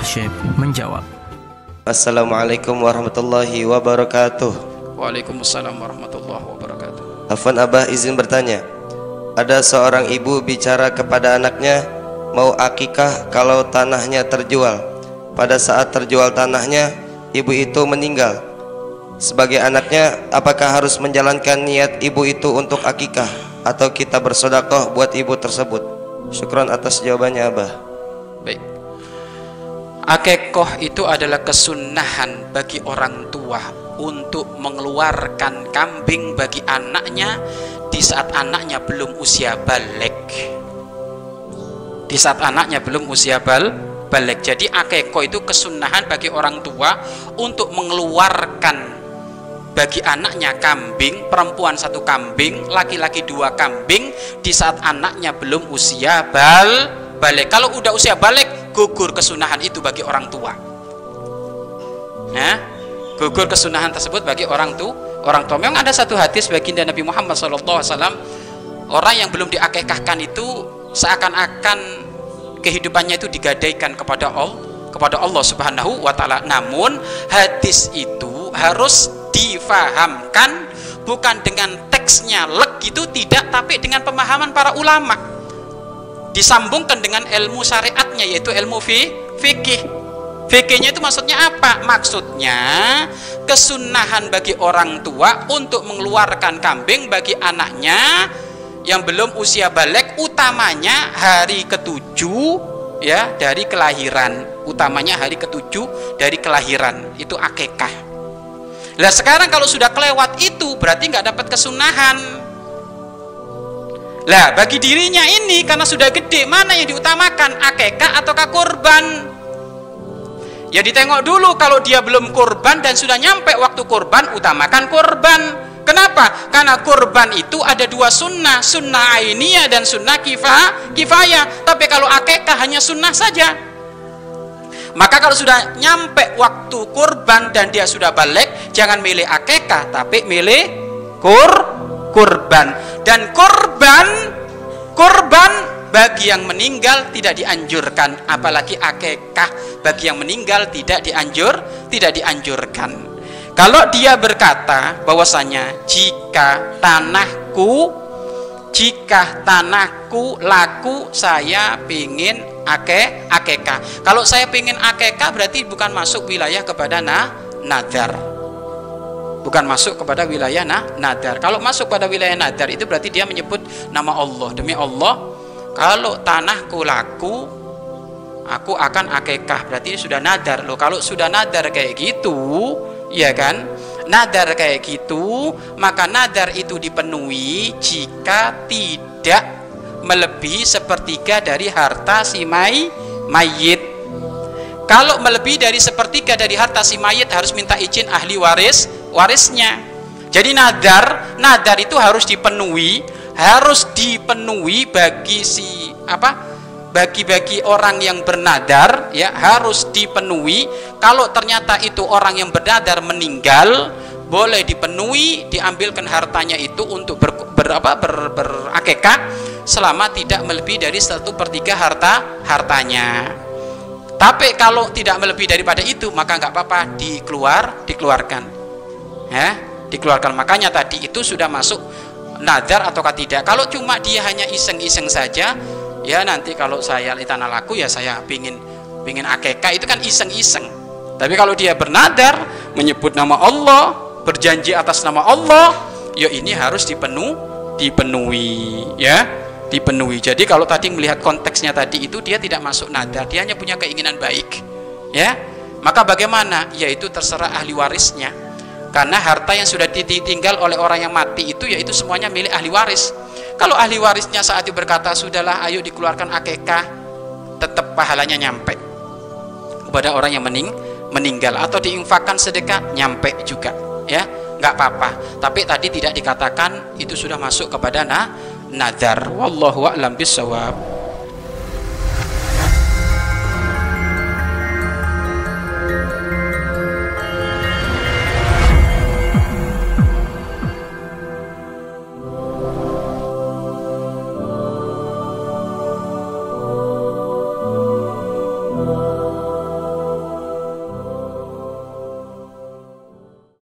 Syekh menjawab. Assalamualaikum warahmatullahi wabarakatuh. Waalaikumsalam warahmatullahi wabarakatuh. Afwan Abah izin bertanya. Ada seorang ibu bicara kepada anaknya mau akikah kalau tanahnya terjual. Pada saat terjual tanahnya, ibu itu meninggal. Sebagai anaknya, apakah harus menjalankan niat ibu itu untuk akikah atau kita bersodakoh buat ibu tersebut? Syukron atas jawabannya Abah. Baik. Akekoh itu adalah kesunahan bagi orang tua untuk mengeluarkan kambing bagi anaknya di saat anaknya belum usia balik. Di saat anaknya belum usia bal balik. Jadi akekoh itu kesunahan bagi orang tua untuk mengeluarkan bagi anaknya kambing, perempuan satu kambing, laki-laki dua kambing di saat anaknya belum usia bal balik. Kalau udah usia balik, gugur kesunahan itu bagi orang tua. Ya, gugur kesunahan tersebut bagi orang tua. Orang tua memang ada satu hadis baginda Nabi Muhammad SAW orang yang belum diakekahkan itu seakan-akan kehidupannya itu digadaikan kepada Allah kepada Allah Subhanahu wa taala. Namun hadis itu harus difahamkan bukan dengan teksnya lek itu tidak tapi dengan pemahaman para ulama disambungkan dengan ilmu syariatnya yaitu ilmu fi, fikih fikihnya itu maksudnya apa? maksudnya kesunahan bagi orang tua untuk mengeluarkan kambing bagi anaknya yang belum usia balik utamanya hari ketujuh ya dari kelahiran utamanya hari ketujuh dari kelahiran itu akekah Lah sekarang kalau sudah kelewat itu berarti nggak dapat kesunahan. Lah bagi dirinya ini karena sudah gede mana yang diutamakan akekah atau kurban? Ya ditengok dulu kalau dia belum kurban dan sudah nyampe waktu kurban utamakan kurban. Kenapa? Karena kurban itu ada dua sunnah, sunnah ainiyah dan sunnah kifah, kifayah. Tapi kalau akekah hanya sunnah saja. Maka kalau sudah nyampe waktu kurban dan dia sudah balik, jangan milih akekah, tapi milih kur kurban. Dan kurban kurban bagi yang meninggal tidak dianjurkan, apalagi akekah bagi yang meninggal tidak dianjur, tidak dianjurkan. Kalau dia berkata bahwasanya jika tanahku jika tanahku laku saya pingin ake akeka kalau saya pingin akeka berarti bukan masuk wilayah kepada na nadar bukan masuk kepada wilayah nah nadar. Kalau masuk pada wilayah nadar itu berarti dia menyebut nama Allah. Demi Allah kalau tanahku laku aku akan akekah berarti sudah nadar loh. Kalau sudah nadar kayak gitu ya kan? Nadar kayak gitu maka nadar itu dipenuhi jika tidak melebihi sepertiga dari harta si may, mayit. Kalau melebihi dari sepertiga dari harta si mayit harus minta izin ahli waris warisnya. Jadi nadar nadar itu harus dipenuhi harus dipenuhi bagi si apa bagi-bagi orang yang bernadar ya harus dipenuhi. Kalau ternyata itu orang yang bernadar meninggal boleh dipenuhi diambilkan hartanya itu untuk ber, ber, apa, ber, berakekah selama tidak melebihi dari satu per tiga harta hartanya. Tapi kalau tidak melebihi daripada itu maka nggak apa-apa dikeluar dikeluarkan ya dikeluarkan. Makanya tadi itu sudah masuk nadar ataukah tidak? Kalau cuma dia hanya iseng-iseng saja ya nanti kalau saya tanah laku ya saya pingin pingin akekah itu kan iseng-iseng. Tapi kalau dia bernadar menyebut nama Allah berjanji atas nama Allah ya ini harus dipenuh dipenuhi ya dipenuhi jadi kalau tadi melihat konteksnya tadi itu dia tidak masuk nadar dia hanya punya keinginan baik ya. Maka bagaimana? Yaitu terserah ahli warisnya karena harta yang sudah ditinggal oleh orang yang mati itu yaitu semuanya milik ahli waris kalau ahli warisnya saat itu berkata, sudahlah ayo dikeluarkan akekah, tetap pahalanya nyampe kepada orang yang mening meninggal atau diinfakkan sedekah nyampe juga, ya nggak apa-apa. Tapi tadi tidak dikatakan itu sudah masuk kepada nah, nadar. Wallahu a'lam bishawab.